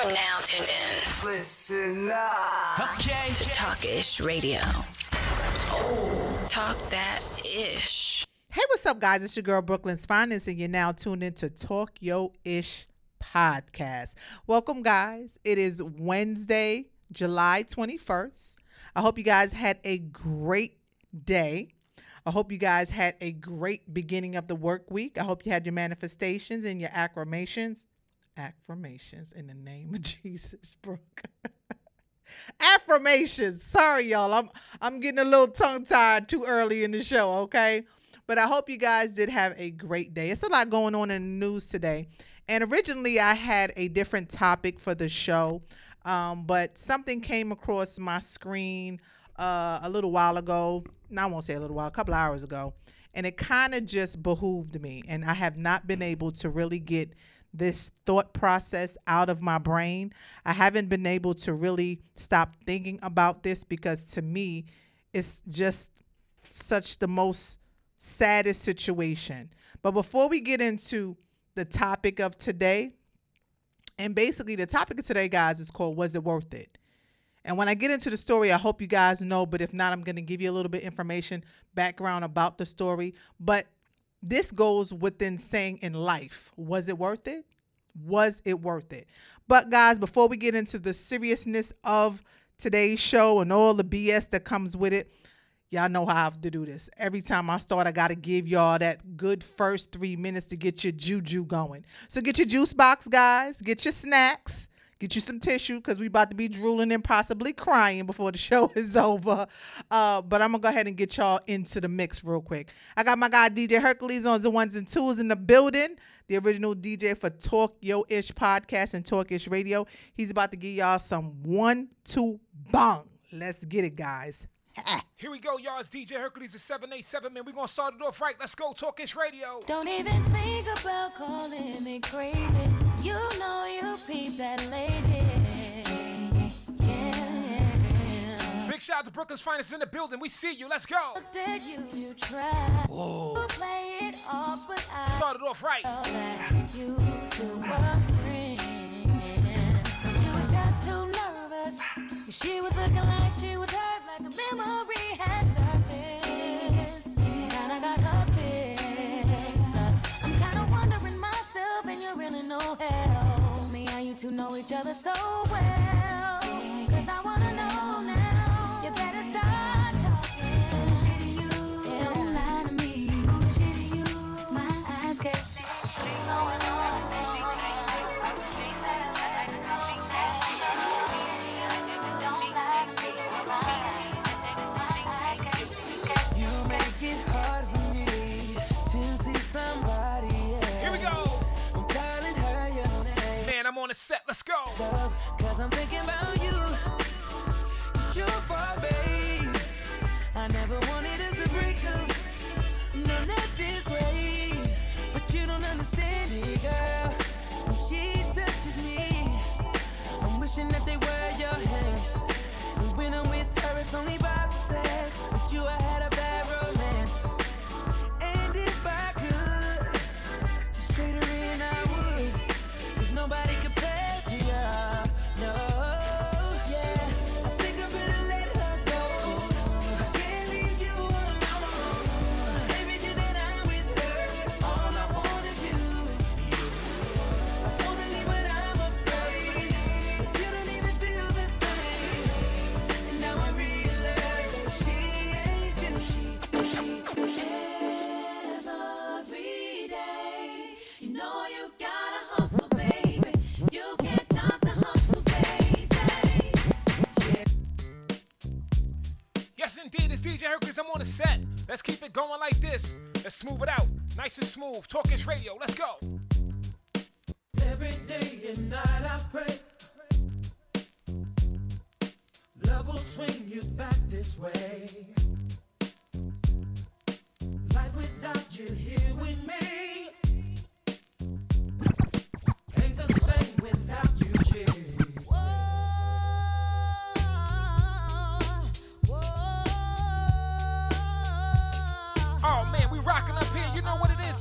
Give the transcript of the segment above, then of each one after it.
You're now tuned in. Listen up. Okay. To Talk Ish Radio. Oh, talk that ish. Hey, what's up, guys? It's your girl Brooklyn's Finest, and you're now tuned in to Talk Yo Ish podcast. Welcome, guys. It is Wednesday, July 21st. I hope you guys had a great day. I hope you guys had a great beginning of the work week. I hope you had your manifestations and your acclamations. Affirmations in the name of Jesus, Brooke. Affirmations. Sorry, y'all. I'm I'm getting a little tongue tied too early in the show, okay? But I hope you guys did have a great day. It's a lot going on in the news today. And originally I had a different topic for the show. Um, but something came across my screen uh, a little while ago. No, I won't say a little while, a couple hours ago. And it kind of just behooved me. And I have not been able to really get this thought process out of my brain. I haven't been able to really stop thinking about this because to me, it's just such the most saddest situation. But before we get into the topic of today, and basically the topic of today, guys, is called Was It Worth It? And when I get into the story, I hope you guys know, but if not, I'm going to give you a little bit information, background about the story. But this goes within saying in life, was it worth it? Was it worth it? But guys, before we get into the seriousness of today's show and all the BS that comes with it, y'all know how I have to do this. Every time I start, I got to give y'all that good first three minutes to get your juju going. So get your juice box, guys. Get your snacks get you some tissue because we about to be drooling and possibly crying before the show is over. Uh, but I'm gonna go ahead and get y'all into the mix real quick. I got my guy DJ Hercules on the ones and twos in the building. The original DJ for Talk Yo Ish podcast and Talk Ish Radio. He's about to give y'all some one two bong. Let's get it, guys. Here we go, y'all. It's DJ Hercules at 787, man. We're going to start it off right. Let's go, Talk Ish Radio. Don't even think about calling me crazy. You know you peep that lady. Yeah. Big shout out to Brooklyn's Finest in the building. We see you. Let's go. Did you, you try Whoa. to play it off, but I Started off right. you two were friends. She was just too nervous. She was looking like she was hurt, like a memory had surfaced. And I got her pissed. I'm kinda wondering myself, and you're really no help. Tell me how you two know each other so well. Go. Cause I'm thinking about you. It's your fault, babe. I never wanted us to break up. No, not this way. But you don't understand it, girl. When she touches me, I'm wishing that they were your hands. And when I'm with her, it's only about this. Let's smooth it out. Nice and smooth. Talk Ish Radio. Let's go. Every day and night I pray. Love will swing you back this way. Life without you here with me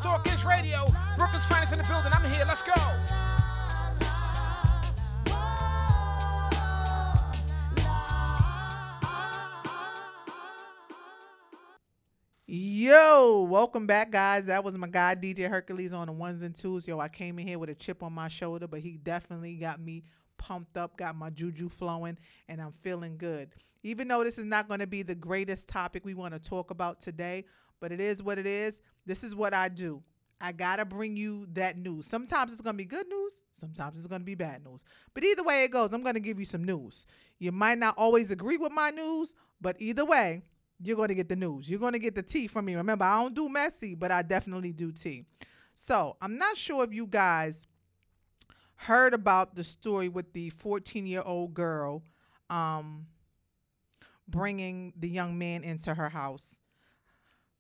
Talk Ish Radio. Brooklyn's finest in the building. I'm here. Let's go. Yo, welcome back, guys. That was my guy DJ Hercules on the ones and twos. Yo, I came in here with a chip on my shoulder, but he definitely got me pumped up, got my juju flowing, and I'm feeling good. Even though this is not going to be the greatest topic we want to talk about today, but it is what it is. This is what I do. I gotta bring you that news. Sometimes it's gonna be good news, sometimes it's gonna be bad news. But either way it goes, I'm gonna give you some news. You might not always agree with my news, but either way, you're gonna get the news. You're gonna get the tea from me. Remember, I don't do messy, but I definitely do tea. So I'm not sure if you guys heard about the story with the 14 year old girl um, bringing the young man into her house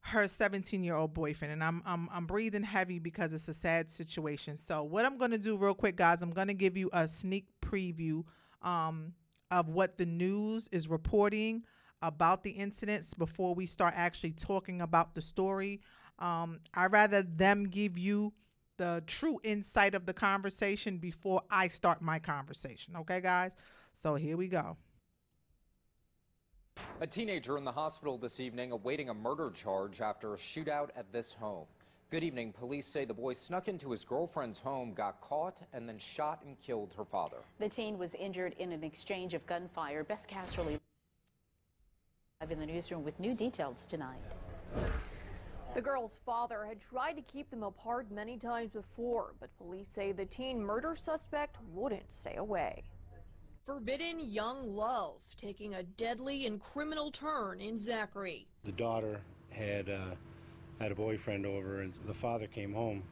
her 17 year old boyfriend and I'm, I'm i'm breathing heavy because it's a sad situation. So what i'm going to do real quick guys i'm going to give you a sneak preview um, of what the news is reporting about the incidents before we start actually talking about the story. Um, i rather them give you the true insight of the conversation before i start my conversation. Okay guys? So here we go A teenager in the hospital this evening awaiting a murder charge after a shootout at this home. Good evening. Police say the boy snuck into his girlfriend's home, got caught, and then shot and killed her father. The teen was injured in an exchange of gunfire. Bess Casterly live in the newsroom with new details tonight. The girl's father had tried to keep them apart many times before, but police say the teen murder suspect wouldn't stay away. Forbidden young love taking a deadly and criminal turn in Zachary. The daughter had uh, had a boyfriend over, and the father came home,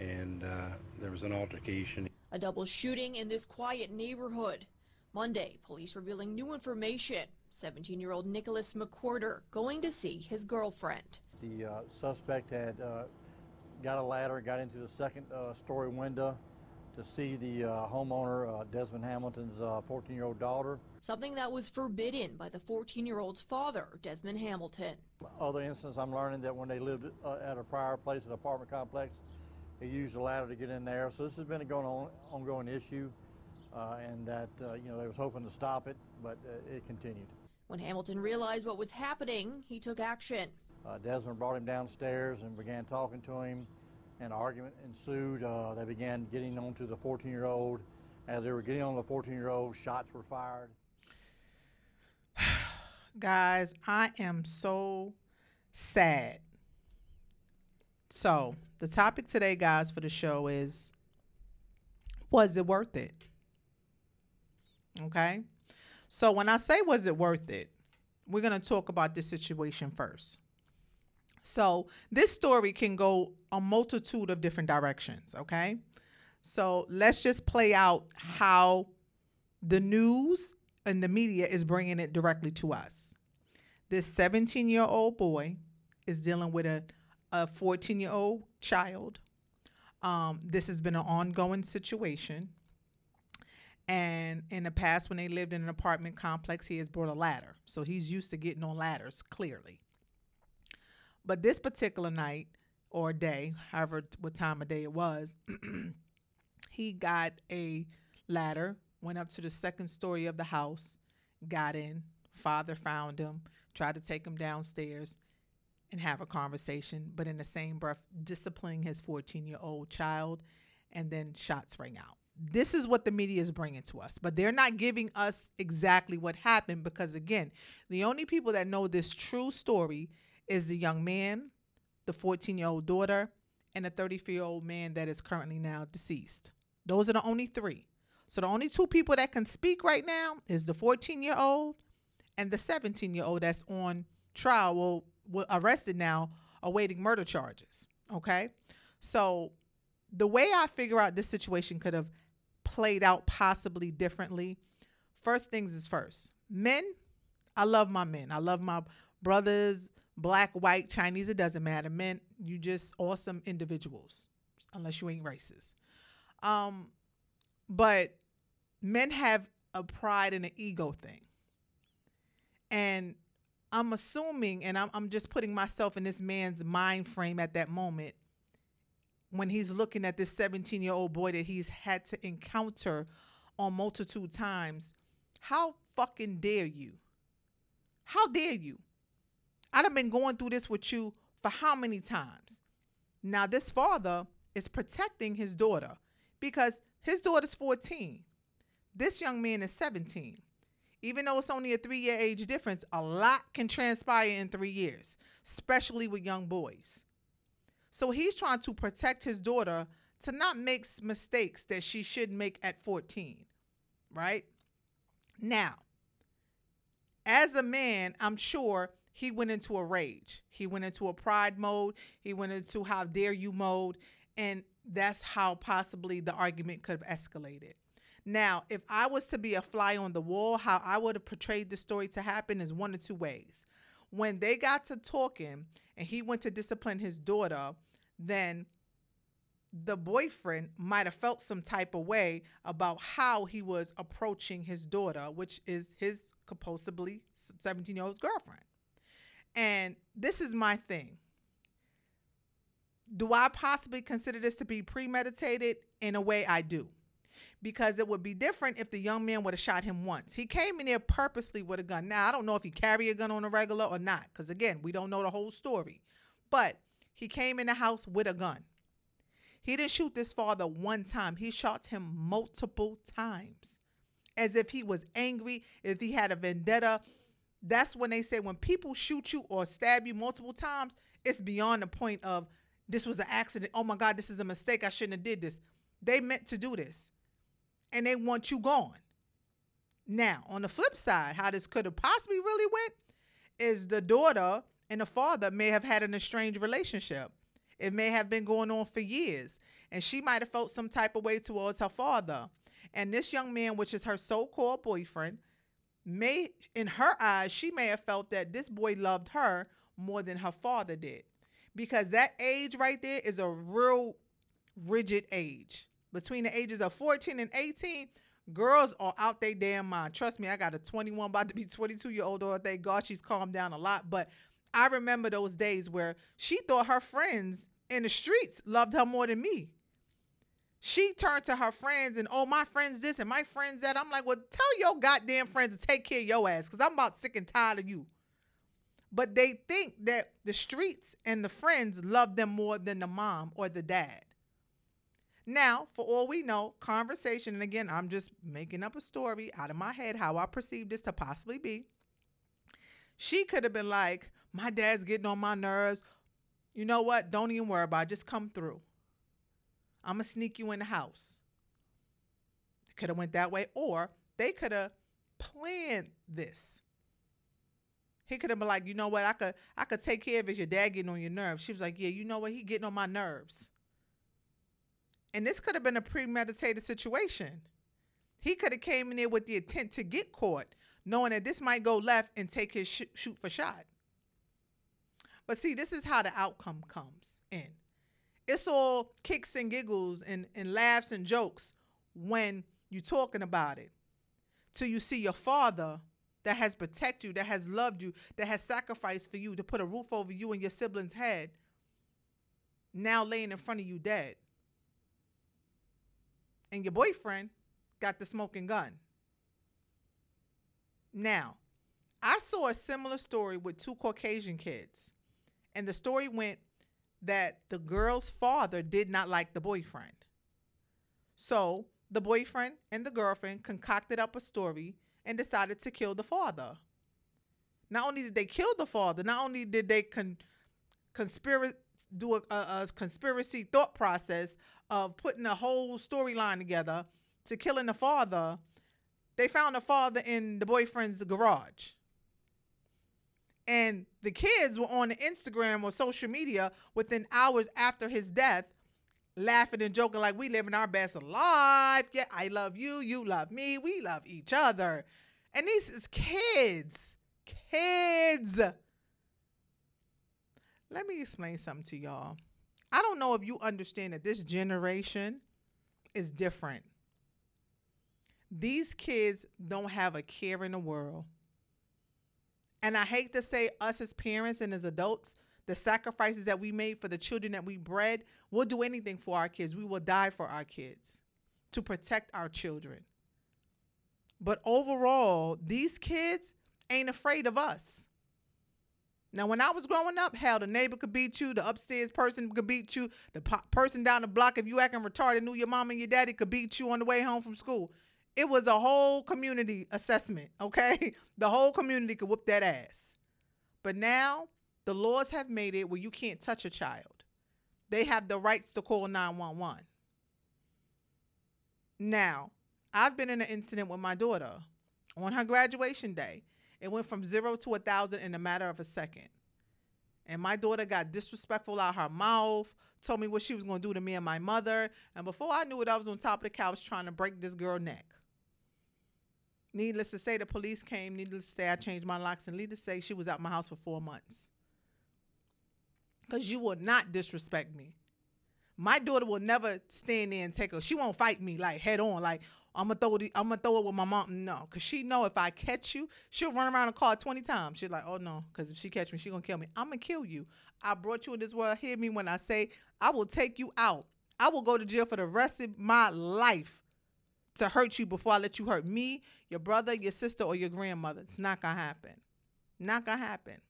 and uh, there was an altercation. A double shooting in this quiet neighborhood. Monday, police revealing new information. 17 year old Nicholas McQuarter going to see his girlfriend. The uh, suspect had uh, got a ladder, got into the second uh, story window to see the uh, homeowner, uh, Desmond Hamilton's 14 year old daughter. Something that was forbidden by the 14 year old's father, Desmond Hamilton. Other instance, I'm learning that when they lived uh, at a prior place, an apartment complex, they used a ladder to get in there. So this has been a going on, ongoing issue, uh, and that uh, you know they was hoping to stop it, but uh, it continued. When Hamilton realized what was happening, he took action. Uh, Desmond brought him downstairs and began talking to him. An argument ensued. Uh, they began getting onto the 14 year old. As they were getting on the 14 year old, shots were fired. guys, I am so sad. So, the topic today, guys, for the show is Was it worth it? Okay. So, when I say was it worth it, we're going to talk about this situation first. So, this story can go a multitude of different directions. Okay. So, let's just play out how the news and the media is bringing it directly to us. This 17 year old boy is dealing with a, a 14 year old child. Um, this has been an ongoing situation. And in the past, when they lived in an apartment complex, he has brought a ladder. So he's used to getting on ladders, clearly. But this particular night or day, however, what time of day it was, he got a ladder, went up to the second story of the house, got in. Father found him, tried to take him downstairs and have a conversation, but in the same breath, disciplining his 14 year old child, and then shots rang out. This is what the media is bringing to us, but they're not giving us exactly what happened because, again, the only people that know this true story is the young man, the 14 year old daughter, and the 34 year old man that is currently now deceased. Those are the only three. So the only two people that can speak right now is the 14 year old and the 17 year old that's on trial, well, well, arrested now, awaiting murder charges. Okay. So the way I figure out this situation could have played out possibly differently, first things is first. Men, I love my men. I love my brothers, black, white, Chinese, it doesn't matter. Men, you just awesome individuals, unless you ain't racist. Um, but men have a pride and an ego thing. And I'm assuming, and I'm, I'm just putting myself in this man's mind frame at that moment when he's looking at this 17 year old boy that he's had to encounter on multitude times. How fucking dare you? How dare you? I'd have been going through this with you for how many times? Now, this father is protecting his daughter because his daughter's 14. This young man is 17. Even though it's only a three year age difference, a lot can transpire in three years, especially with young boys. So he's trying to protect his daughter to not make mistakes that she should make at 14, right? Now, as a man, I'm sure he went into a rage. He went into a pride mode. He went into how dare you mode. And that's how possibly the argument could have escalated. Now, if I was to be a fly on the wall, how I would have portrayed the story to happen is one or two ways. When they got to talking and he went to discipline his daughter, then the boyfriend might have felt some type of way about how he was approaching his daughter, which is his supposedly 17 year old's girlfriend. And this is my thing. Do I possibly consider this to be premeditated? In a way, I do. Because it would be different if the young man would have shot him once. He came in there purposely with a gun. Now, I don't know if he carried a gun on a regular or not, because again, we don't know the whole story. But he came in the house with a gun. He didn't shoot this father one time, he shot him multiple times as if he was angry, if he had a vendetta. That's when they say when people shoot you or stab you multiple times, it's beyond the point of this was an accident. Oh my God, this is a mistake. I shouldn't have did this. They meant to do this. And they want you gone. Now, on the flip side, how this could have possibly really went is the daughter and the father may have had an estranged relationship. It may have been going on for years. And she might have felt some type of way towards her father. And this young man, which is her so called boyfriend, may, in her eyes, she may have felt that this boy loved her more than her father did. Because that age right there is a real rigid age. Between the ages of 14 and 18, girls are out their damn mind. Trust me, I got a 21, about to be 22 year old daughter. Thank God she's calmed down a lot. But I remember those days where she thought her friends in the streets loved her more than me. She turned to her friends and, oh, my friends this and my friends that. I'm like, well, tell your goddamn friends to take care of your ass because I'm about sick and tired of you. But they think that the streets and the friends love them more than the mom or the dad. Now, for all we know, conversation, and again, I'm just making up a story out of my head how I perceive this to possibly be. She could have been like, My dad's getting on my nerves. You know what? Don't even worry about it. Just come through. I'm gonna sneak you in the house. Could have went that way, or they could have planned this. He could have been like, you know what, I could I could take care of it. Your dad getting on your nerves. She was like, yeah, you know what, he getting on my nerves. And this could have been a premeditated situation. He could have came in there with the intent to get caught, knowing that this might go left and take his sh- shoot for shot. But see, this is how the outcome comes in. It's all kicks and giggles and, and laughs and jokes when you're talking about it. Till you see your father that has protected you, that has loved you, that has sacrificed for you to put a roof over you and your siblings' head, now laying in front of you dead. And your boyfriend got the smoking gun. Now, I saw a similar story with two Caucasian kids. And the story went that the girl's father did not like the boyfriend. So the boyfriend and the girlfriend concocted up a story and decided to kill the father. Not only did they kill the father, not only did they con- conspiracy do a, a, a conspiracy thought process of putting a whole storyline together to killing the father, they found the father in the boyfriend's garage. And the kids were on Instagram or social media within hours after his death, laughing and joking like we living our best life. Yeah, I love you, you love me, we love each other. And these is kids. Kids. Let me explain something to y'all. I don't know if you understand that this generation is different. These kids don't have a care in the world. And I hate to say us as parents and as adults, the sacrifices that we made for the children that we bred, we'll do anything for our kids. We will die for our kids to protect our children. But overall, these kids ain't afraid of us. Now, when I was growing up, hell, the neighbor could beat you, the upstairs person could beat you, the po- person down the block, if you acting retarded, knew your mom and your daddy could beat you on the way home from school. It was a whole community assessment, okay? The whole community could whoop that ass. But now, the laws have made it where you can't touch a child. They have the rights to call 911. Now, I've been in an incident with my daughter on her graduation day. It went from zero to a thousand in a matter of a second. And my daughter got disrespectful out her mouth, told me what she was to do to me and my mother. And before I knew it, I was on top of the couch trying to break this girl neck. Needless to say, the police came. Needless to say, I changed my locks. And needless to say, she was out my house for four months. Because you will not disrespect me. My daughter will never stand there and take her. She won't fight me like head on, like I'm gonna throw it. I'm gonna throw it with my mom. No, cause she know if I catch you, she'll run around the car 20 times. She's like, oh no, cause if she catch me, she gonna kill me. I'm gonna kill you. I brought you in this world. Hear me when I say I will take you out. I will go to jail for the rest of my life to hurt you before I let you hurt me, your brother, your sister, or your grandmother. It's not gonna happen. Not gonna happen.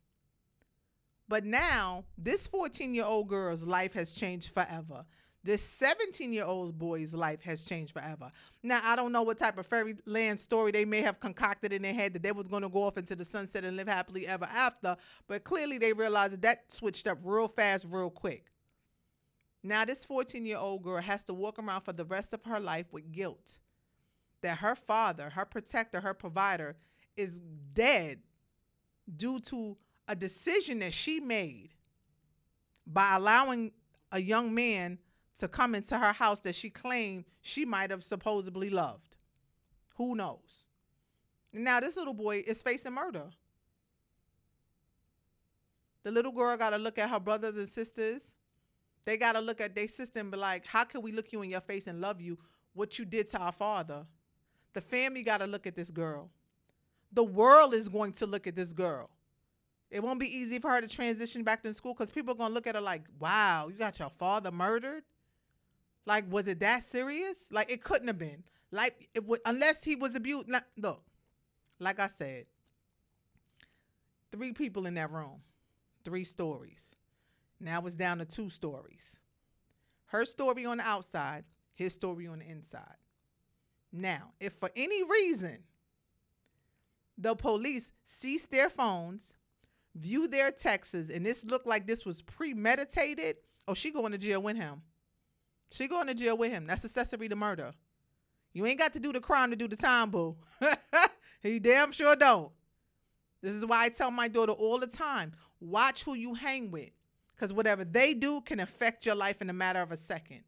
But now, this 14 year old girl's life has changed forever. This 17 year old boy's life has changed forever. Now, I don't know what type of fairyland story they may have concocted in their head that they was going to go off into the sunset and live happily ever after, but clearly they realized that that switched up real fast, real quick. Now, this 14 year old girl has to walk around for the rest of her life with guilt that her father, her protector, her provider is dead due to a decision that she made by allowing a young man to come into her house that she claimed she might have supposedly loved. Who knows? Now, this little boy is facing murder. The little girl got to look at her brothers and sisters. They got to look at their sister and be like, how can we look you in your face and love you what you did to our father? The family got to look at this girl. The world is going to look at this girl. It won't be easy for her to transition back to school because people are going to look at her like, wow, you got your father murdered? Like, was it that serious? Like, it couldn't have been. Like, it unless he was abused. Not, look, like I said, three people in that room, three stories. Now it's down to two stories. Her story on the outside, his story on the inside. Now, if for any reason the police cease their phones, view their texts, and this looked like this was premeditated, oh, she going to jail with him. She going to jail with him. That's accessory to murder. You ain't got to do the crime to do the time, boo. he damn sure don't. This is why I tell my daughter all the time watch who you hang with. Because whatever they do can affect your life in a matter of a second.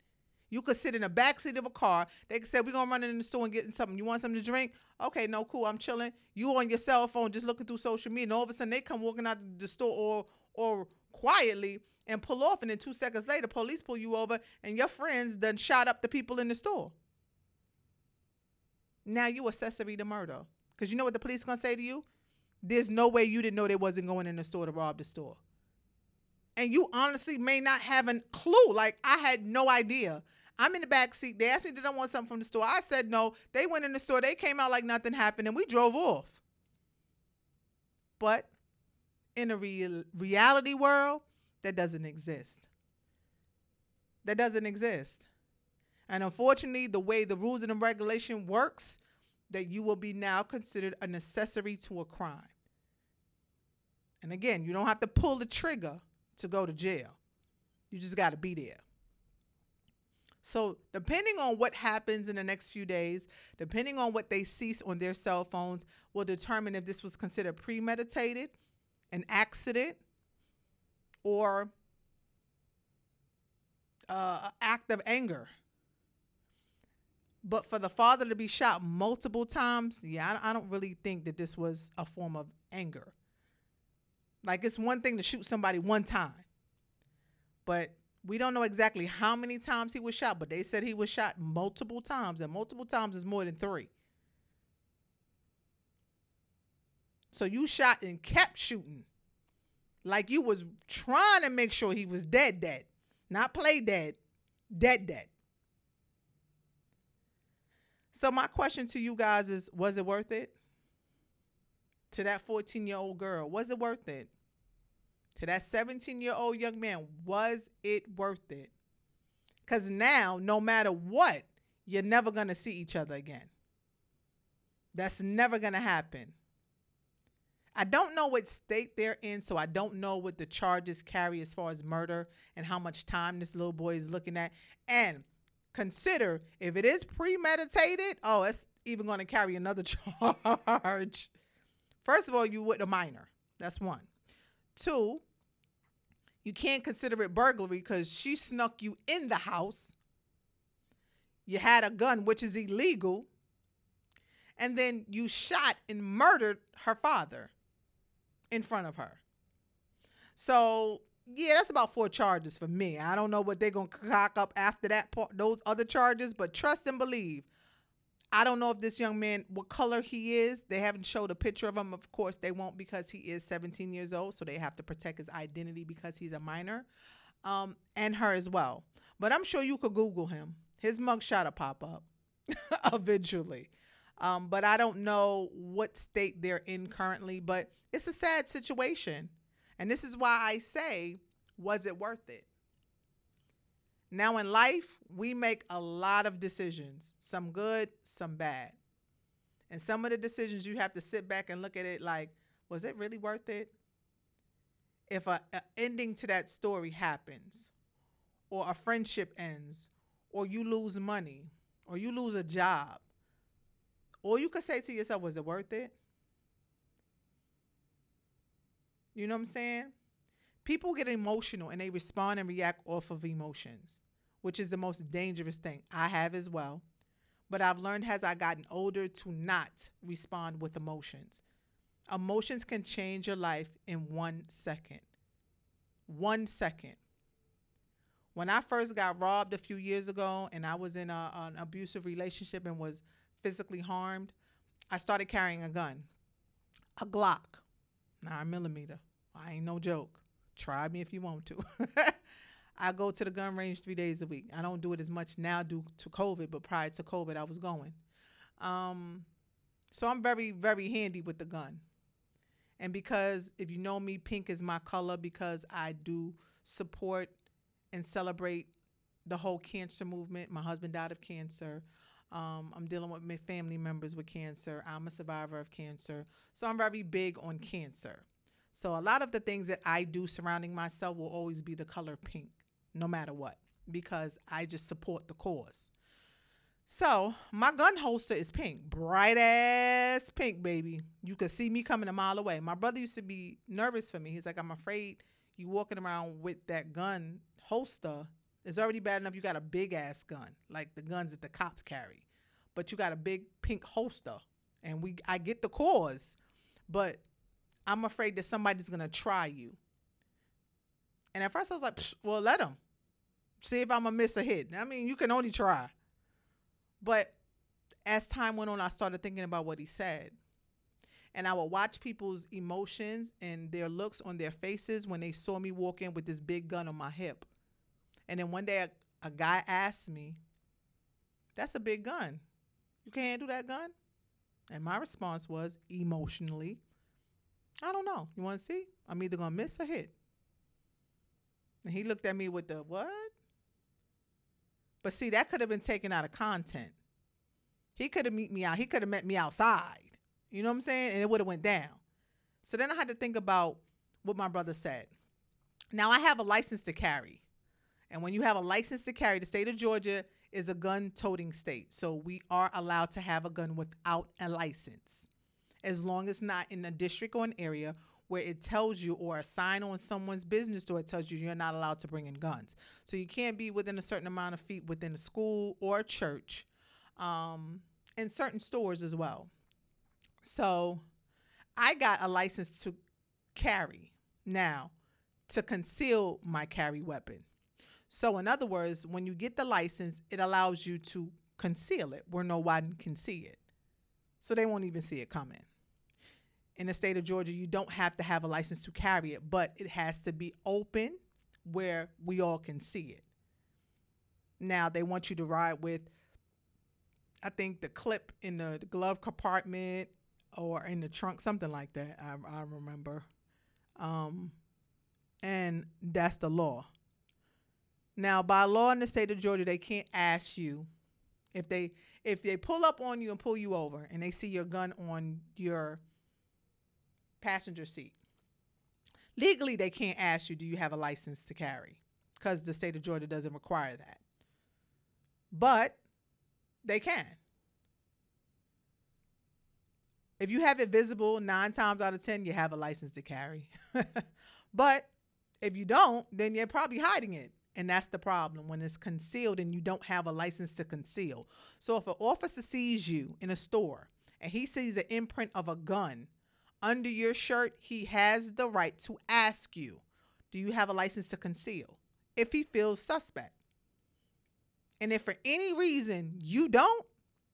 You could sit in the back seat of a car. They could say, We're gonna run in the store and get something. You want something to drink? Okay, no, cool. I'm chilling. You on your cell phone just looking through social media, and all of a sudden they come walking out the store or or quietly and pull off, and then two seconds later, police pull you over, and your friends done shot up the people in the store. Now you accessory to murder. Because you know what the police gonna say to you? There's no way you didn't know they wasn't going in the store to rob the store. And you honestly may not have a clue. Like I had no idea. I'm in the back seat. They asked me did I want something from the store. I said no. They went in the store. They came out like nothing happened, and we drove off. But in a real reality world, that doesn't exist. That doesn't exist. And unfortunately, the way the rules and the regulation works, that you will be now considered an accessory to a crime. And again, you don't have to pull the trigger to go to jail. You just got to be there. So, depending on what happens in the next few days, depending on what they cease on their cell phones, will determine if this was considered premeditated, an accident, or uh, act of anger. But for the father to be shot multiple times, yeah, I don't really think that this was a form of anger. Like it's one thing to shoot somebody one time, but we don't know exactly how many times he was shot, but they said he was shot multiple times, and multiple times is more than three. So you shot and kept shooting. Like you was trying to make sure he was dead, dead. Not play dead, dead, dead. So my question to you guys is was it worth it? To that 14-year-old girl, was it worth it? To that 17 year old young man, was it worth it? Because now, no matter what, you're never going to see each other again. That's never going to happen. I don't know what state they're in, so I don't know what the charges carry as far as murder and how much time this little boy is looking at. And consider if it is premeditated, oh, it's even going to carry another charge. First of all, you with a minor. That's one. Two, you can't consider it burglary because she snuck you in the house. You had a gun, which is illegal. And then you shot and murdered her father in front of her. So, yeah, that's about four charges for me. I don't know what they're going to cock up after that part, those other charges, but trust and believe. I don't know if this young man, what color he is. They haven't showed a picture of him. Of course, they won't because he is 17 years old. So they have to protect his identity because he's a minor um, and her as well. But I'm sure you could Google him. His mugshot will pop up eventually. Um, but I don't know what state they're in currently. But it's a sad situation. And this is why I say, was it worth it? Now, in life, we make a lot of decisions, some good, some bad. And some of the decisions you have to sit back and look at it like, was it really worth it? If a, ending to that story happens, or a friendship ends, or you lose money, or you lose a job, or you could say to yourself, was it worth it? You know what I'm saying? People get emotional and they respond and react off of emotions, which is the most dangerous thing. I have as well. But I've learned as I gotten older to not respond with emotions. Emotions can change your life in one second. One second. When I first got robbed a few years ago and I was in a, an abusive relationship and was physically harmed, I started carrying a gun, a Glock, nine millimeter. I ain't no joke. Try me if you want to. I go to the gun range three days a week. I don't do it as much now due to COVID, but prior to COVID, I was going. Um, so I'm very, very handy with the gun. And because if you know me, pink is my color because I do support and celebrate the whole cancer movement. My husband died of cancer. Um, I'm dealing with my family members with cancer. I'm a survivor of cancer. So I'm very big on cancer. So a lot of the things that I do surrounding myself will always be the color pink, no matter what, because I just support the cause. So my gun holster is pink, bright ass pink, baby. You could see me coming a mile away. My brother used to be nervous for me. He's like, I'm afraid you walking around with that gun holster. It's already bad enough you got a big ass gun, like the guns that the cops carry, but you got a big pink holster. And we, I get the cause, but I'm afraid that somebody's gonna try you. And at first I was like, well, let them see if I'm gonna miss a hit. I mean, you can only try. But as time went on, I started thinking about what he said. And I would watch people's emotions and their looks on their faces when they saw me walk in with this big gun on my hip. And then one day a, a guy asked me, That's a big gun. You can't handle that gun? And my response was emotionally, I don't know. You want to see? I'm either going to miss or hit. And he looked at me with the what? But see, that could have been taken out of content. He could have meet me out. He could have met me outside. You know what I'm saying? And it would have went down. So then I had to think about what my brother said. Now I have a license to carry. And when you have a license to carry, the state of Georgia is a gun toting state. So we are allowed to have a gun without a license as long as not in a district or an area where it tells you or a sign on someone's business door tells you you're not allowed to bring in guns. So you can't be within a certain amount of feet within a school or a church, um, and certain stores as well. So I got a license to carry now to conceal my carry weapon. So in other words, when you get the license, it allows you to conceal it where no one can see it. So they won't even see it coming in the state of Georgia, you don't have to have a license to carry it, but it has to be open where we all can see it. Now, they want you to ride with, I think, the clip in the, glove compartment or in the trunk, something like that. I, I remember. Um, and that's the law. Now, by law in the state of Georgia, they can't ask you if they if they pull up on you and pull you over and they see your gun on your passenger seat. Legally, they can't ask you, do you have a license to carry? Because the state of Georgia doesn't require that. But they can. If you have it visible nine times out of 10, you have a license to carry. but if you don't, then you're probably hiding it. And that's the problem when it's concealed and you don't have a license to conceal. So if an officer sees you in a store and he sees the imprint of a gun under your shirt, he has the right to ask you, Do you have a license to conceal? If he feels suspect. And if for any reason you don't,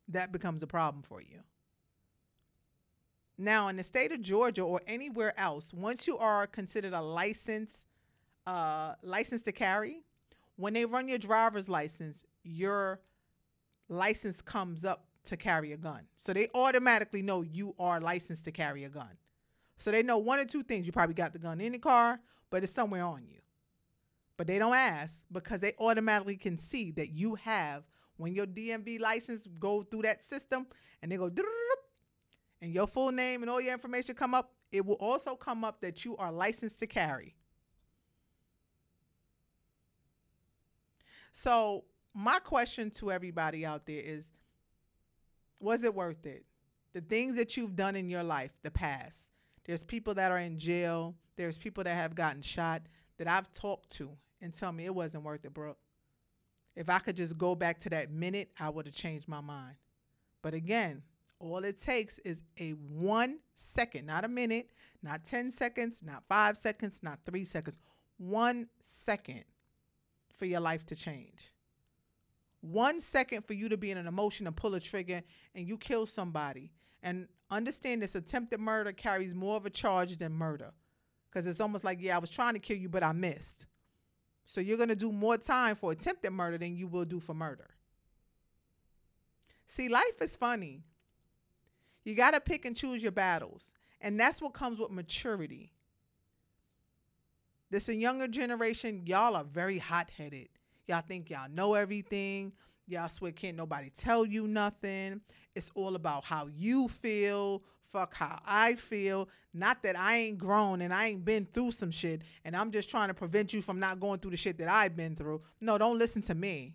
that becomes a problem for you. Now, in the state of Georgia or anywhere else, once you are considered a license, uh, license to carry, when they run your driver's license, your license comes up to carry a gun. So they automatically know you are licensed to carry a gun. So they know one or two things. You probably got the gun in the car, but it's somewhere on you. But they don't ask because they automatically can see that you have when your DMV license go through that system and they go and your full name and all your information come up, it will also come up that you are licensed to carry. So, my question to everybody out there is was it worth it? The things that you've done in your life, the past. There's people that are in jail, there's people that have gotten shot that I've talked to and tell me it wasn't worth it, bro. If I could just go back to that minute, I would have changed my mind. But again, all it takes is a one second, not a minute, not 10 seconds, not five seconds, not three seconds, one second for your life to change. One second for you to be in an emotion and pull a trigger and you kill somebody. And understand this attempted murder carries more of a charge than murder. Because it's almost like, yeah, I was trying to kill you, but I missed. So you're going to do more time for attempted murder than you will do for murder. See, life is funny. You got to pick and choose your battles. And that's what comes with maturity. This a younger generation, y'all are very hot headed. Y'all think y'all know everything. Y'all swear can't nobody tell you nothing. It's all about how you feel. Fuck how I feel. Not that I ain't grown and I ain't been through some shit and I'm just trying to prevent you from not going through the shit that I've been through. No, don't listen to me.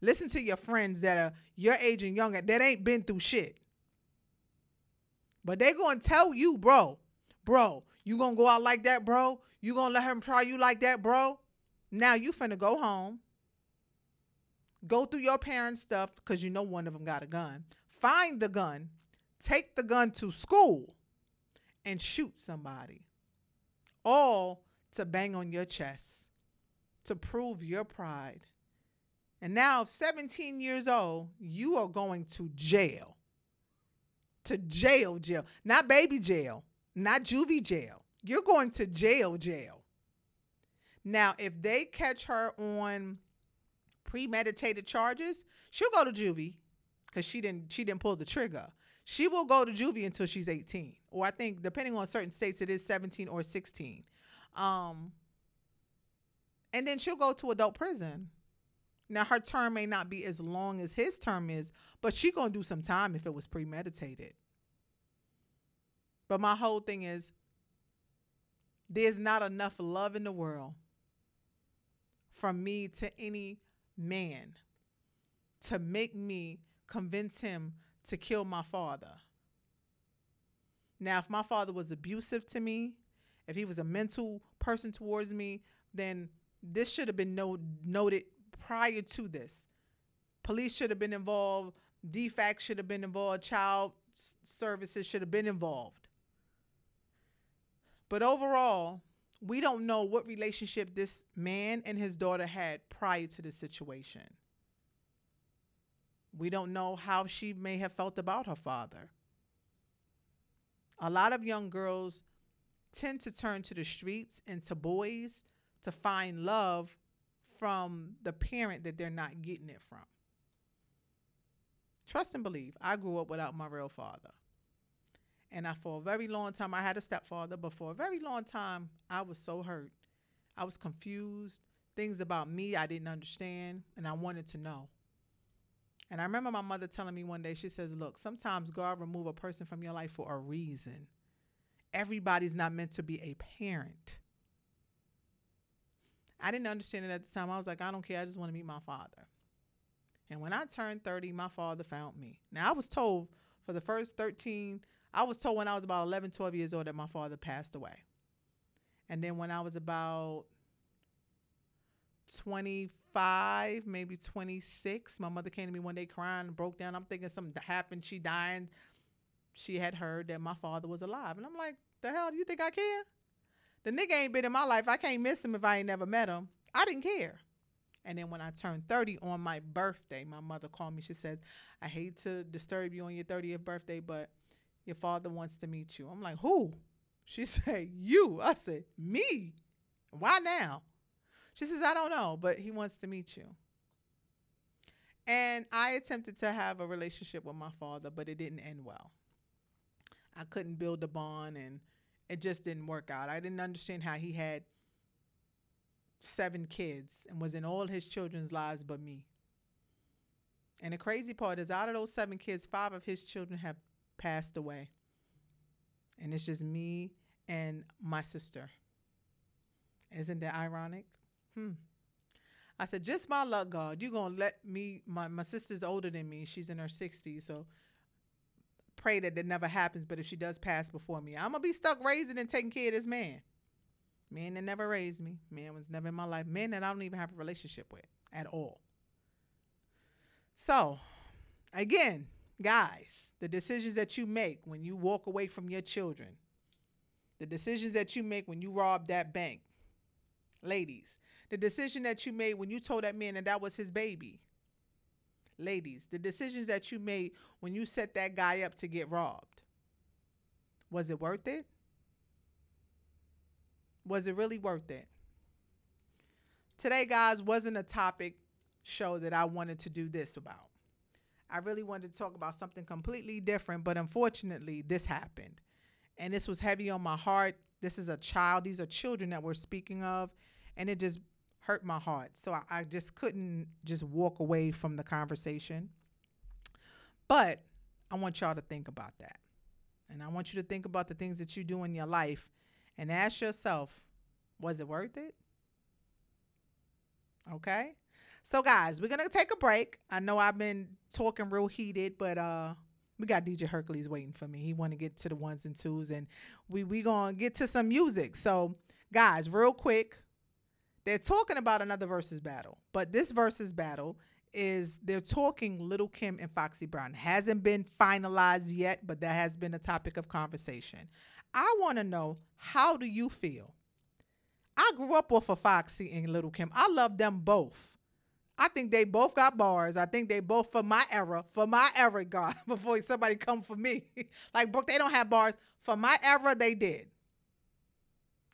Listen to your friends that are your age and younger that ain't been through shit. But they gonna tell you, bro, bro, you gonna go out like that, bro? You gonna let him try you like that, bro? Now you finna go home. Go through your parents' stuff because you know one of them got a gun. Find the gun, take the gun to school, and shoot somebody. All to bang on your chest, to prove your pride. And now, 17 years old, you are going to jail. To jail, jail. Not baby jail, not juvie jail. You're going to jail, jail. Now, if they catch her on premeditated charges, she'll go to juvie because she didn't she didn't pull the trigger. She will go to juvie until she's 18, or I think depending on certain states it is 17 or 16. Um, and then she'll go to adult prison. Now her term may not be as long as his term is, but she gonna do some time if it was premeditated. But my whole thing is there's not enough love in the world from me to any man to make me convince him to kill my father. Now, if my father was abusive to me, if he was a mental person towards me, then this should have been no- noted prior to this. Police should have been involved, DFAC should have been involved, child services should have been involved. But overall, we don't know what relationship this man and his daughter had prior to the situation. We don't know how she may have felt about her father. A lot of young girls tend to turn to the streets and to boys to find love from the parent that they're not getting it from. Trust and believe, I grew up without my real father. And I, for a very long time, I had a stepfather, but for a very long time, I was so hurt I was confused. Things about me I didn't understand, and I wanted to know. And I remember my mother telling me one day, she says, Look, sometimes God remove a person from your life for a reason. Everybody's not meant to be a parent. I didn't understand it at the time. I was like, I don't care. I just want to meet my father. And when I turned 30, my father found me. Now, I was told for the first 13, I was told when I was about 11, 12 years old that my father passed away. And then when I was about 25, maybe 26, my mother came to me one day crying broke down. I'm thinking something happened. She died. She had heard that my father was alive. And I'm like, the hell do you think I care? The nigga ain't been in my life. I can't miss him if I ain't never met him. I didn't care. And then when I turned 30 on my birthday, my mother called me. She said, I hate to disturb you on your 30th birthday, but your father wants to meet you. I'm like, who? She said, you. I said, me. Why now? She says, I don't know, but he wants to meet you. And I attempted to have a relationship with my father, but it didn't end well. I couldn't build a bond and it just didn't work out. I didn't understand how he had seven kids and was in all his children's lives but me. And the crazy part is, out of those seven kids, five of his children have passed away. And it's just me and my sister. Isn't that ironic? Hmm. I said, just my luck, God. You're going to let me, my, my sister's older than me. She's in her 60s. So pray that that never happens. But if she does pass before me, I'm going to be stuck raising and taking care of this man. Man that never raised me. Man was never in my life. Man that I don't even have a relationship with at all. So, again, guys, the decisions that you make when you walk away from your children, the decisions that you make when you rob that bank, ladies, the decision that you made when you told that man that that was his baby. Ladies, the decisions that you made when you set that guy up to get robbed. Was it worth it? Was it really worth it? Today, guys, wasn't a topic show that I wanted to do this about. I really wanted to talk about something completely different, but unfortunately, this happened. And this was heavy on my heart. This is a child, these are children that we're speaking of, and it just hurt my heart. So I, I just couldn't just walk away from the conversation. But I want y'all to think about that. And I want you to think about the things that you do in your life and ask yourself, was it worth it? Okay? So guys, we're gonna take a break. I know I've been talking real heated, but uh we got DJ Hercules waiting for me. He want to get to the ones and twos, and we we gonna get to some music. So guys, real quick, they're talking about another versus battle, but this versus battle is they're talking Little Kim and Foxy Brown. Hasn't been finalized yet, but that has been a topic of conversation. I want to know how do you feel? I grew up off of Foxy and Little Kim. I love them both. I think they both got bars. I think they both for my era, for my era, God, before somebody come for me. like Brooke, they don't have bars. For my era, they did.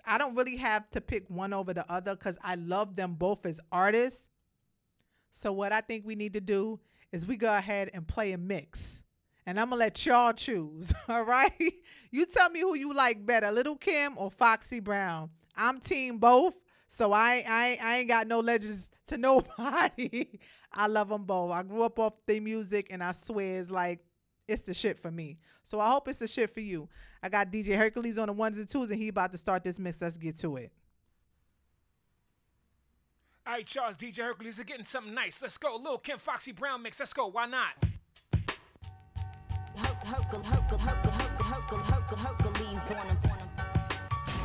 I don't really have to pick one over the other because I love them both as artists. So what I think we need to do is we go ahead and play a mix. And I'm gonna let y'all choose. All right. You tell me who you like better, Little Kim or Foxy Brown. I'm team both. So I I I ain't got no legends to nobody. I love them both. I grew up off their music, and I swear it's like it's the shit for me. So I hope it's the shit for you. I got DJ Hercules on the ones and twos, and he about to start this mix. Let's get to it. All right, Charles, DJ Hercules are getting something nice. Let's go. Lil Kim Foxy Brown mix. Let's go. Why not?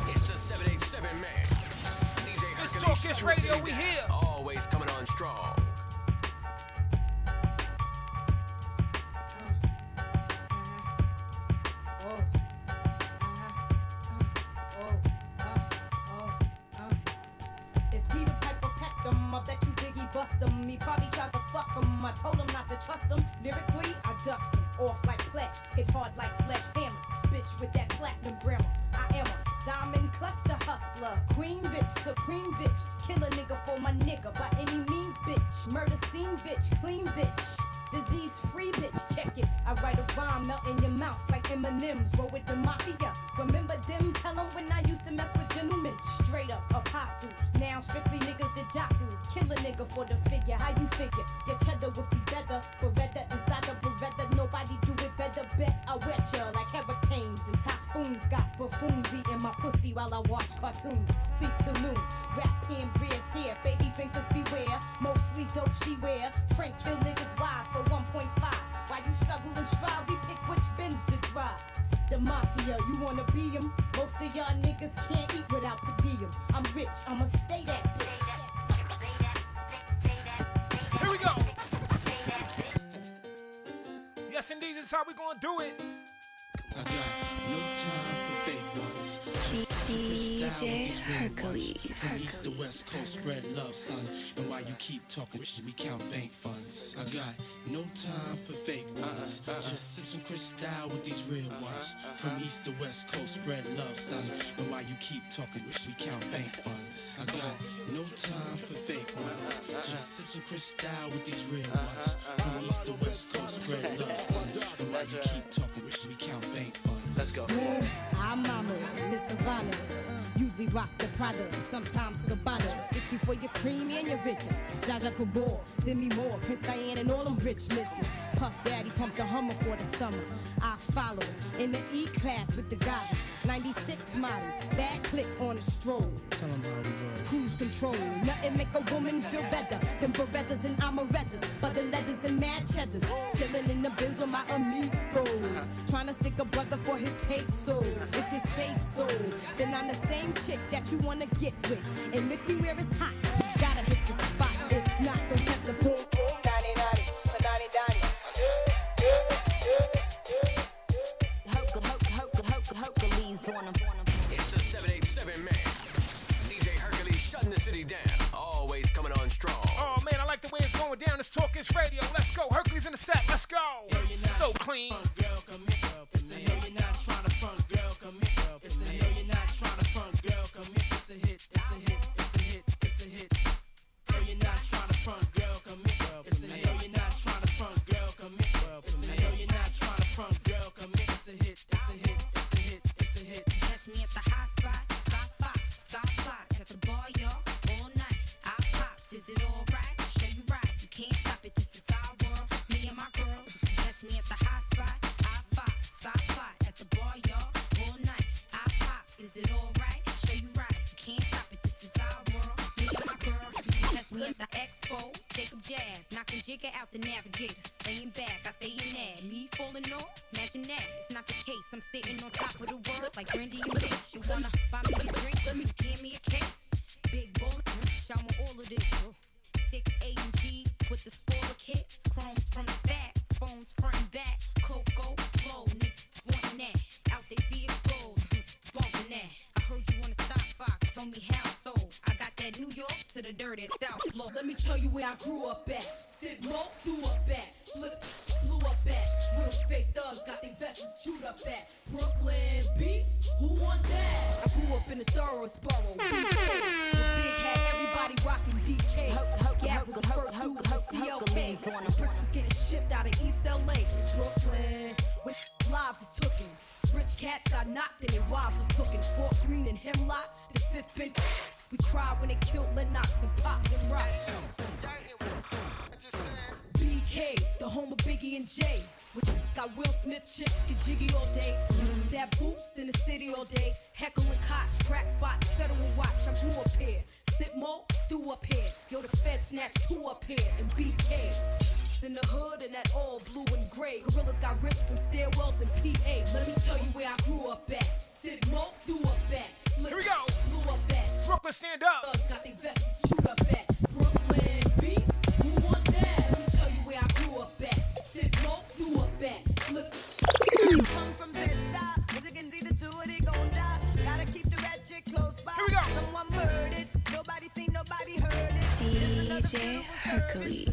It's the 787 man. DJ Let's Hercules talk this radio, we here. Always coming on strong. If Peter Piper pecked him, I bet you Biggie bust him. Probably tried to fuck. I told not to trust. Lyrically, I dust. Off like pledge, hit hard like sledgehammers. Bitch with that platinum grammar. I am a diamond cluster hustler. Queen bitch, supreme bitch. Kill a nigga for my nigga by any means, bitch. Murder scene, bitch. Clean bitch. Disease free bitch, check it. I write a rhyme, melt in your mouth like synonyms. Roll with the mafia. Remember them? Tell 'em when I used to mess with gentlemen. Straight up apostles. Now strictly niggas that jostle. Kill a nigga for the figure. How you figure? Your cheddar would be better. Beretta inside the Beretta. Nobody do it better. Bet I wet ya like hurricanes and typhoons. Got buffoons eating my pussy while I watch cartoons. Sleep till noon. Rap hand Bria's here. Baby fingers beware. Mostly dope she wear. Frank kill niggas wise for 1.5. While you struggle and strive, we pick which Benz to drive. The mafia, you wanna be 'em? Most of y'all niggas can't eat without per diem. I'm rich, I'ma stay that bitch. Here we go. Yes, indeed, this is how we gonna do it. I DJ Hercules. From east to west coast, spread love, son. And while you keep talking, we count bank funds. I got no time for fake ones. Just sip some crystal with these real ones. From east to west coast, spread love, son. And while you keep talking, wish we count bank funds. I got no time for fake ones. Just sip some crystal with these real ones. From east to west coast, spread love, son. And while you keep talking, we count bank funds. Let's go. I'm Mama, Miss Savannah you Usually rock the Prada, sometimes Gabbana. Stick you for your cream and your riches. Zsa Zsa Gabor, Demi Moore, Prince Diane, and all them rich misses. Puff Daddy pumped the Hummer for the summer. I follow in the E class with the goggles. 96 model, bad click on a stroll. Tell 'em how we roll. Cruise control, nothing make a woman feel better than Berettas and Amarettas, but the leathers and mad cheddars. Chilling in the Benz with my amigos, trying to stick a brother for his pesos. If you say so, then I'm the same chick that you wanna get with, and lick me where it's hot. You gotta hit the spot. If not, don't test the pool. Donnie, Donnie, Donnie, Donnie. It's the 787 man. DJ Hercules shutting the city down. Always coming on strong. Oh man, I like the way it's going down. It's Talk Ish Radio. Let's go. Hercules in the set. Let's go. So clean. Girl, With the spoiler kits, chromes from the back, phones front and back, cocoa flow, niggas wanting that. Out they vehicles, bumping that. I heard you wanna stop Fox, tell me how so. I got that New York to the dirty South flow. Let me tell you where I grew up at. Sit mo, threw up at. Flip, blew up at. Real fake thugs got their vests chewed up at. Brooklyn beef, who want that? I grew up in the Thoroughsboro. BK. The big hat, everybody rocking DK. Gap was the first dude with CLK. Bricks was getting shipped out of East LA. It's Brooklyn. When lives is tookin'. Rich cats got knocked and their wives was tookin'. Fort Greene and Hemlock, the fifth bin. We cried when they killed Lennox and popped and rock. BK, the home of Biggie and Jay. With got Will Smith chicks, get jiggy all day. That boost in the city all day. Heckling cots, crack spots, federal watch. I grew up here. Sip mo, threw up here. Yo, the Fed snatched two up here. And BK. In the hood and that all blue and gray. Gorillas got rich from stairwells and PA. Let me tell you where I grew up at. Sip mo, threw up at. Here we go. Blew up at. Brooklyn, stand up. Got their vests chewed up at. Brooklyn beef, who want that? Let me tell you where I grew up at. Sip mo, threw up at. Look. Come from Bed-Stuy, as you can see the two of they gon' die. Gotta keep the ratchet close by. Here we go. Someone murdered, nobody seen, nobody heard it. DJ Hercules.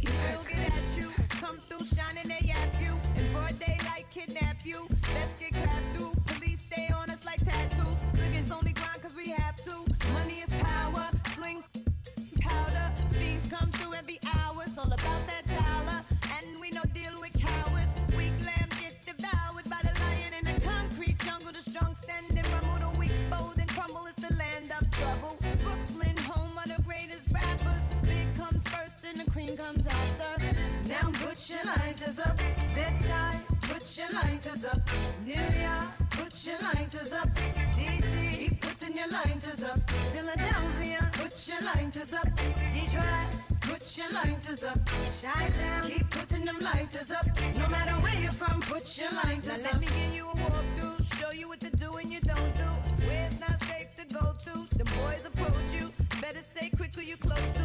Get at you, come through shining they yap you. In broad daylight kidnap you. Let's get clapped through. Police stay on us like tattoos. Only grind cause we have to. Money is lighters up. New York, put your lighters up. DC, keep putting your lighters up. Philadelphia, put your lighters up. Detroit, put your lighters up. Chi-town, keep putting them lighters up. No matter where you're from, put your lighters up. let me give you a walkthrough, show you what to do and you don't do. Where it's not safe to go to. The boys approach you. Better stay quick who you close to.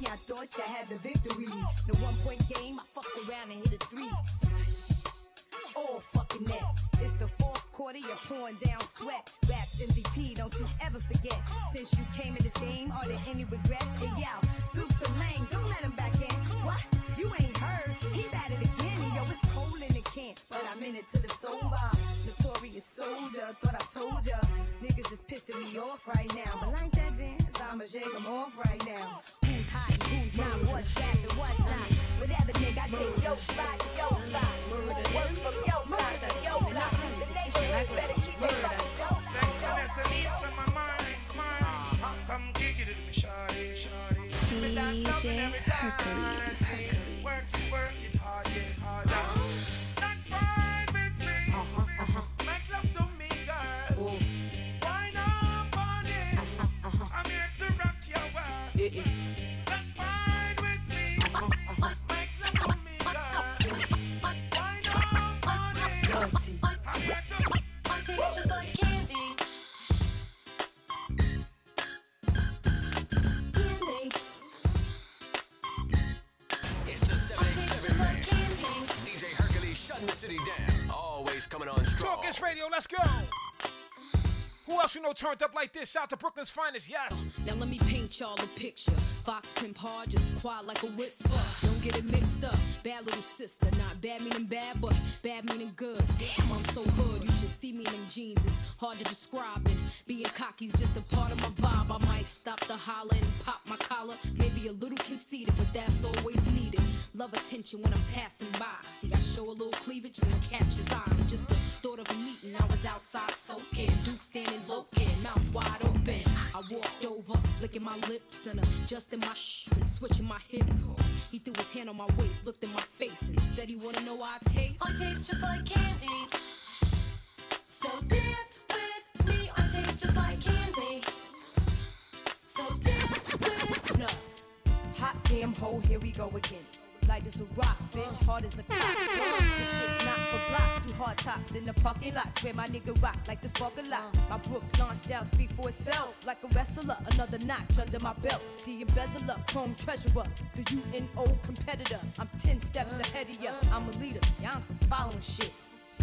Just thought y'all had the victory, the one point game, I fucked around and hit a three. All fucking net. It's the fourth quarter, you're pouring down sweat. Raps MVP, don't you ever forget. Since you came in this game, are there any regrets? Hey, yo, Duke's a lame, don't let him back in. What? You ain't heard? He batted again. Yo, it's cold in the camp, but I'm in it till it's over. Notorious soldier, thought I told ya. Niggas is pissing me off right now. But like that dance, I'ma shake 'em off right now. Who's hot and who's not? What's that and what's not? Whatever, nigga, I take your spot, your spot. More work from your block to your block. The nation better keep it fucking dope. DJ uh-huh. Hercules. Tastes shutting the city down. Always coming on strong. Talk Ish radio, let's go. Who else you know turned up like this? Shout to Brooklyn's finest, yes. Now let me paint y'all a picture. Fox pimp hard, just quiet like a whisper. Don't get it mixed up. Bad little sister, not bad meaning bad, but bad meaning good. Damn, I'm so hood. You should see me in them jeans. It's hard to describe it. Being cocky's just a part of my vibe. I might stop the holler and pop my collar. Maybe a little conceited, but that's always needed. Love attention when I'm passing by. See, I show a little cleavage, then catch his eye. Just the thought of a meeting, I was outside soaking. Duke standing loking, mouth wide open. I walked over, licking my lips and adjusting my sh- and switching my hip. He threw his hand on my waist, looked in my face, and said he wanna know how I taste. I taste just like candy. So dance with me. I taste just like candy. So dance with No. Hot damn hole, here we go again. Light as a rock, bitch, hard as a clock. Bitch, this shit not for blocks, through hard tops in the parking lots where my nigga rock like the spark a lot. My Brooklyn style speak for itself, like a wrestler. Another notch under my belt. The embezzler, chrome treasurer, the UNO competitor. I'm ten steps ahead of ya. I'm a leader, I'm some following shit.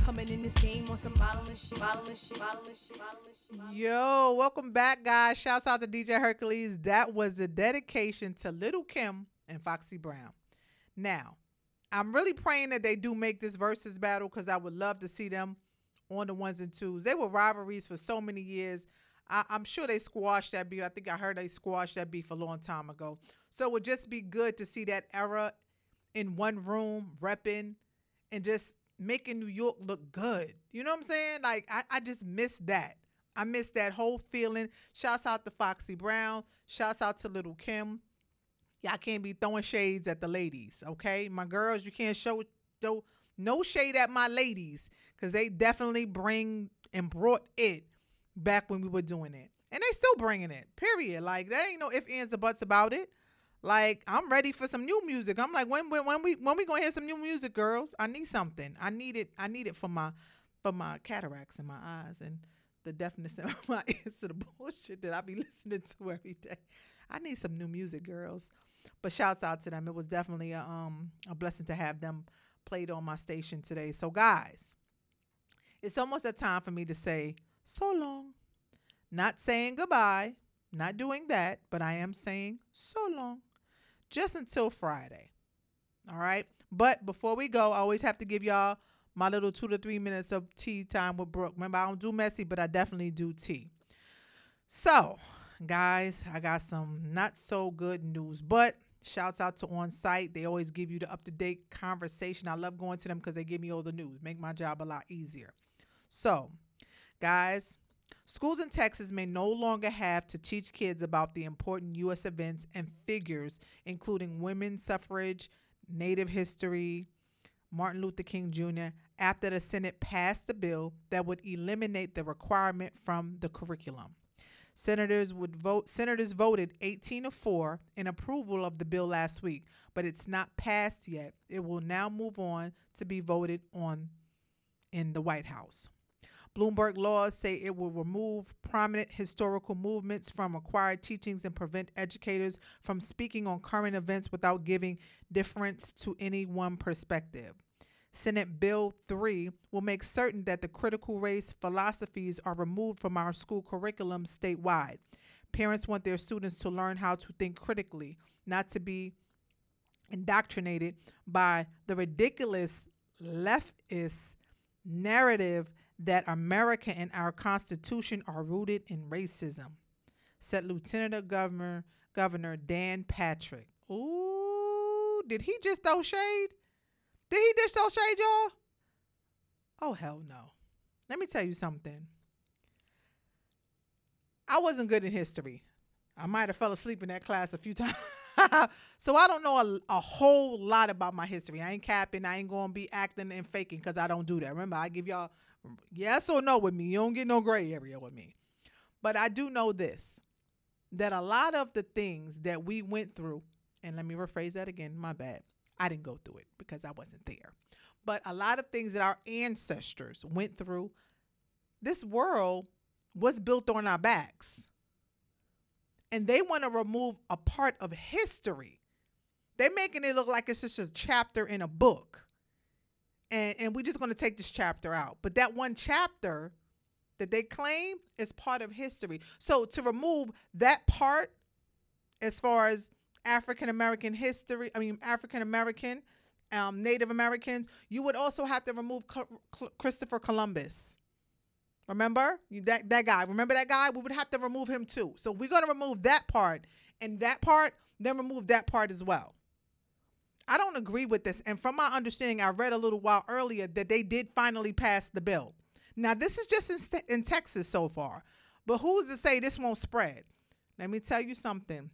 Coming in this game on some modeling shit, modeling. Yo, welcome back, guys. Shouts out to DJ Hercules. That was a dedication to Little Kim and Foxy Brown. Now, I'm really praying that they do make this versus battle because I would love to see them on the ones and twos. They were rivalries for so many years. I, I'm sure they squashed that beef. I think I heard they squashed that beef a long time ago. So it would just be good to see that era in one room, repping and just making New York look good. You know what I'm saying? Like I, I just miss that. I miss that whole feeling. Shouts out to Foxy Brown. Shouts out to Little Kim. Y'all can't be throwing shades at the ladies, okay? My girls, you can't show no shade at my ladies because they definitely bring and brought it back when we were doing it, and they still bringing it. Period. Like there ain't no ifs ands or buts about it. Like I'm ready for some new music. I'm like when when when we when we gonna hear some new music, girls? I need something. I need it. I need it for my for my cataracts in my eyes and the deafness in my ears to the bullshit that I be listening to every day. I need some new music, girls. But shouts out to them. It was definitely a, um, a blessing to have them played on my station today. So, guys, it's almost a time for me to say so long. Not saying goodbye, not doing that, but I am saying so long just until Friday. All right. But before we go, I always have to give y'all my little two to three minutes of tea time with Brooke. Remember, I don't do messy, but I definitely do tea. So, guys, I got some not so good news, but shouts out to On Site. They always give you the up to date conversation. I love going to them because they give me all the news, make my job a lot easier. So, guys, schools in Texas may no longer have to teach kids about the important U.S. events and figures, including women's suffrage, Native history, Martin Luther King Jr., after the Senate passed a bill that would eliminate the requirement from the curriculum. Senators would vote senators voted 18 to 4 in approval of the bill last week, but it's not passed yet. It will now move on to be voted on in the White House. Bloomberg laws say it will remove prominent historical movements from required teachings and prevent educators from speaking on current events without giving difference to any one perspective. Senate Bill 3 will make certain that the critical race philosophies are removed from our school curriculum statewide. Parents want their students to learn how to think critically, not to be indoctrinated by the ridiculous leftist narrative that America and our Constitution are rooted in racism, said Lieutenant Governor Governor Dan Patrick. Ooh, did he just throw shade? Did he dish those shade, y'all? Oh hell no. Let me tell you something. I wasn't good in history. I might have fell asleep in that class a few times. so I don't know a, a, whole lot about my history. I ain't capping. I ain't gonna be acting and faking because I don't do that. Remember, I give y'all yes or no with me. You don't get no gray area with me. But I do know this that a lot of the things that we went through, and let me rephrase that again, my bad. I didn't go through it because I wasn't there. But a lot of things that our ancestors went through, this world was built on our backs. And they want to remove a part of history. They're making it look like it's just a chapter in a book and and we're just going to take this chapter out. But that one chapter that they claim is part of history. So to remove that part, as far as African American history, I mean African American, um, Native Americans, you would also have to remove Christopher Columbus. Remember that that guy? Remember that guy? We would have to remove him too. So we're to remove that part and that part, then remove that part as well. I don't agree with this. And from my understanding, I read a little while earlier that they did finally pass the bill. Now, this is just in, in Texas so far, but who's to say this won't spread? Let me tell you something.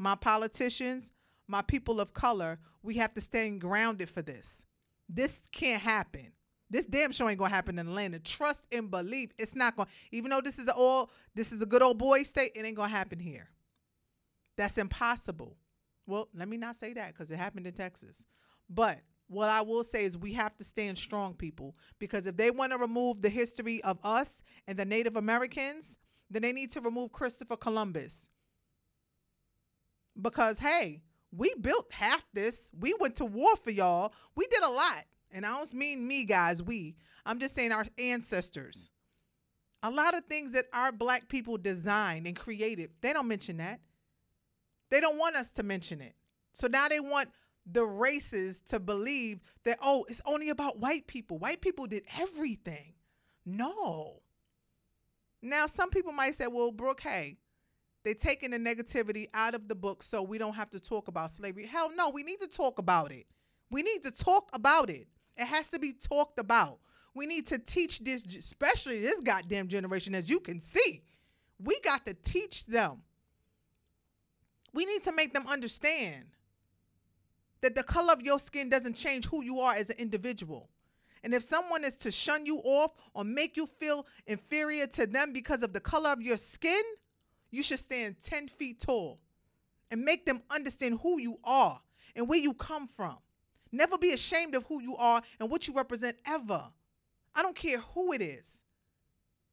My politicians, my people of color, we have to stand grounded for this. This can't happen. This damn show ain't gonna happen in Atlanta. Trust and believe it's not gonna. Even though this is a all, this is a good old boy state, it ain't gonna happen here. That's impossible. Well, let me not say that because it happened in Texas. But what I will say is we have to stand strong, people, because if they want to remove the history of us and the Native Americans, then they need to remove Christopher Columbus. Because, hey, we built half this. We went to war for y'all. We did a lot. And I don't mean me, guys, we. I'm just saying our ancestors. A lot of things that our black people designed and created, they don't mention that. They don't want us to mention it. So now they want the races to believe that, oh, it's only about white people. White people did everything. No. Now, some people might say, well, Brooke, hey, they're taking the negativity out of the book so we don't have to talk about slavery. Hell no, we need to talk about it. We need to talk about it. It has to be talked about. We need to teach this, especially this goddamn generation, as you can see. We got to teach them we need to make them understand that the color of your skin doesn't change who you are as an individual. And if someone is to shun you off or make you feel inferior to them because of the color of your skin, you should stand 10 feet tall and make them understand who you are and where you come from. Never be ashamed of who you are and what you represent ever. I don't care who it is.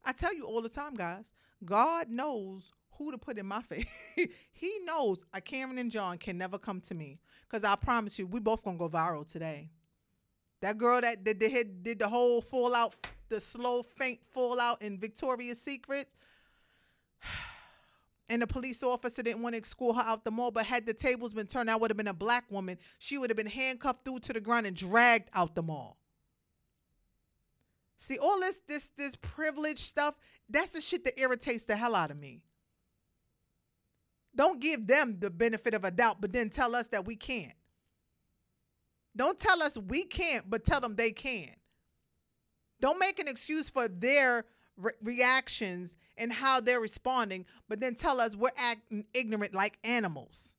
I tell you all the time, guys, God knows who to put in my face. he knows uh, Karen and John can never come to me because I promise you, we both gonna go viral today. That girl that did the hit, did the whole fallout, the slow faint fallout in Victoria's Secret, and the police officer didn't want to escort her out the mall. But had the tables been turned, I would have been a black woman. She would have been handcuffed through to the ground and dragged out the mall. See, all this this this privilege stuff, that's the shit that irritates the hell out of me. Don't give them the benefit of a doubt, but then tell us that we can't. Don't tell us we can't, but tell them they can. Don't make an excuse for their re- reactions and how they're responding, but then tell us we're acting ignorant like animals.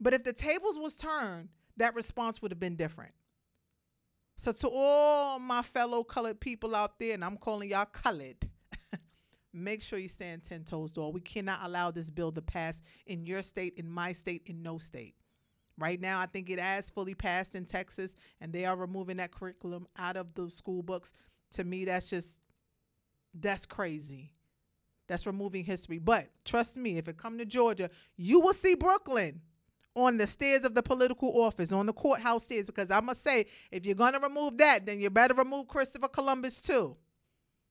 But if the tables was turned, that response would have been different. So to all my fellow colored people out there, and I'm calling y'all colored, make sure you stand 10 toes tall. We cannot allow this bill to pass in your state, in my state, in no state. Right now, I think it has fully passed in Texas, and they are removing that curriculum out of the school books. To me, that's just that's crazy. That's removing history. But trust me, if it come to Georgia, you will see Brooklyn on the stairs of the political office, on the courthouse stairs. Because I must say, if you're gonna remove that, then you better remove Christopher Columbus too.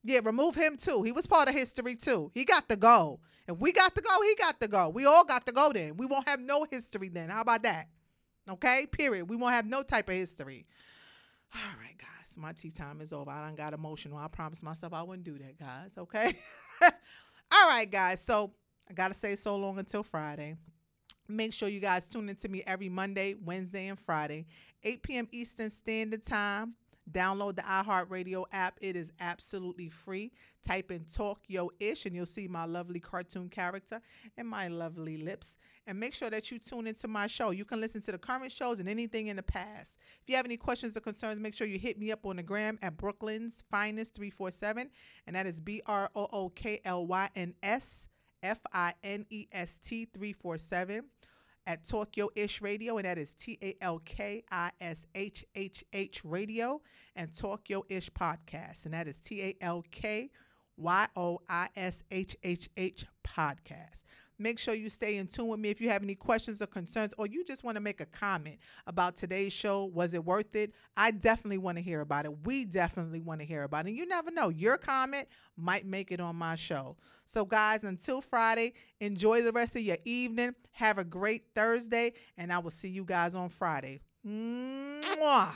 Yeah, remove him too. He was part of history too. He got to go. If we got to go, he got to go. We all got to go then. We won't have no history then. How about that? Okay, period. We won't have no type of history. All right, guys, my tea time is over. I done got emotional. I promised myself I wouldn't do that, guys. Okay. All right, guys. So I gotta say so long until Friday. Make sure you guys tune in to me every Monday, Wednesday, and Friday, 8 p.m. Eastern Standard Time. Download the iHeartRadio app. It is absolutely free. Type in Talk Yo Ish and you'll see my lovely cartoon character and my lovely lips. And make sure that you tune into my show. You can listen to the current shows and anything in the past. If you have any questions or concerns, make sure you hit me up on the gram at Brooklyn's Finest 347. And that is B R O O K L Y N S F I N E S T 347 at Talk Ish Radio, and that is T A L K I S H H H Radio, and Talk Yo Ish Podcast, and that is T A L K Y O I S H H H Podcast. Make sure you stay in tune with me if you have any questions or concerns, or you just want to make a comment about today's show. Was it worth it? I definitely want to hear about it. We definitely want to hear about it. And you never know, your comment might make it on my show. So, guys, until Friday, enjoy the rest of your evening. Have a great Thursday, and I will see you guys on Friday. Mwah.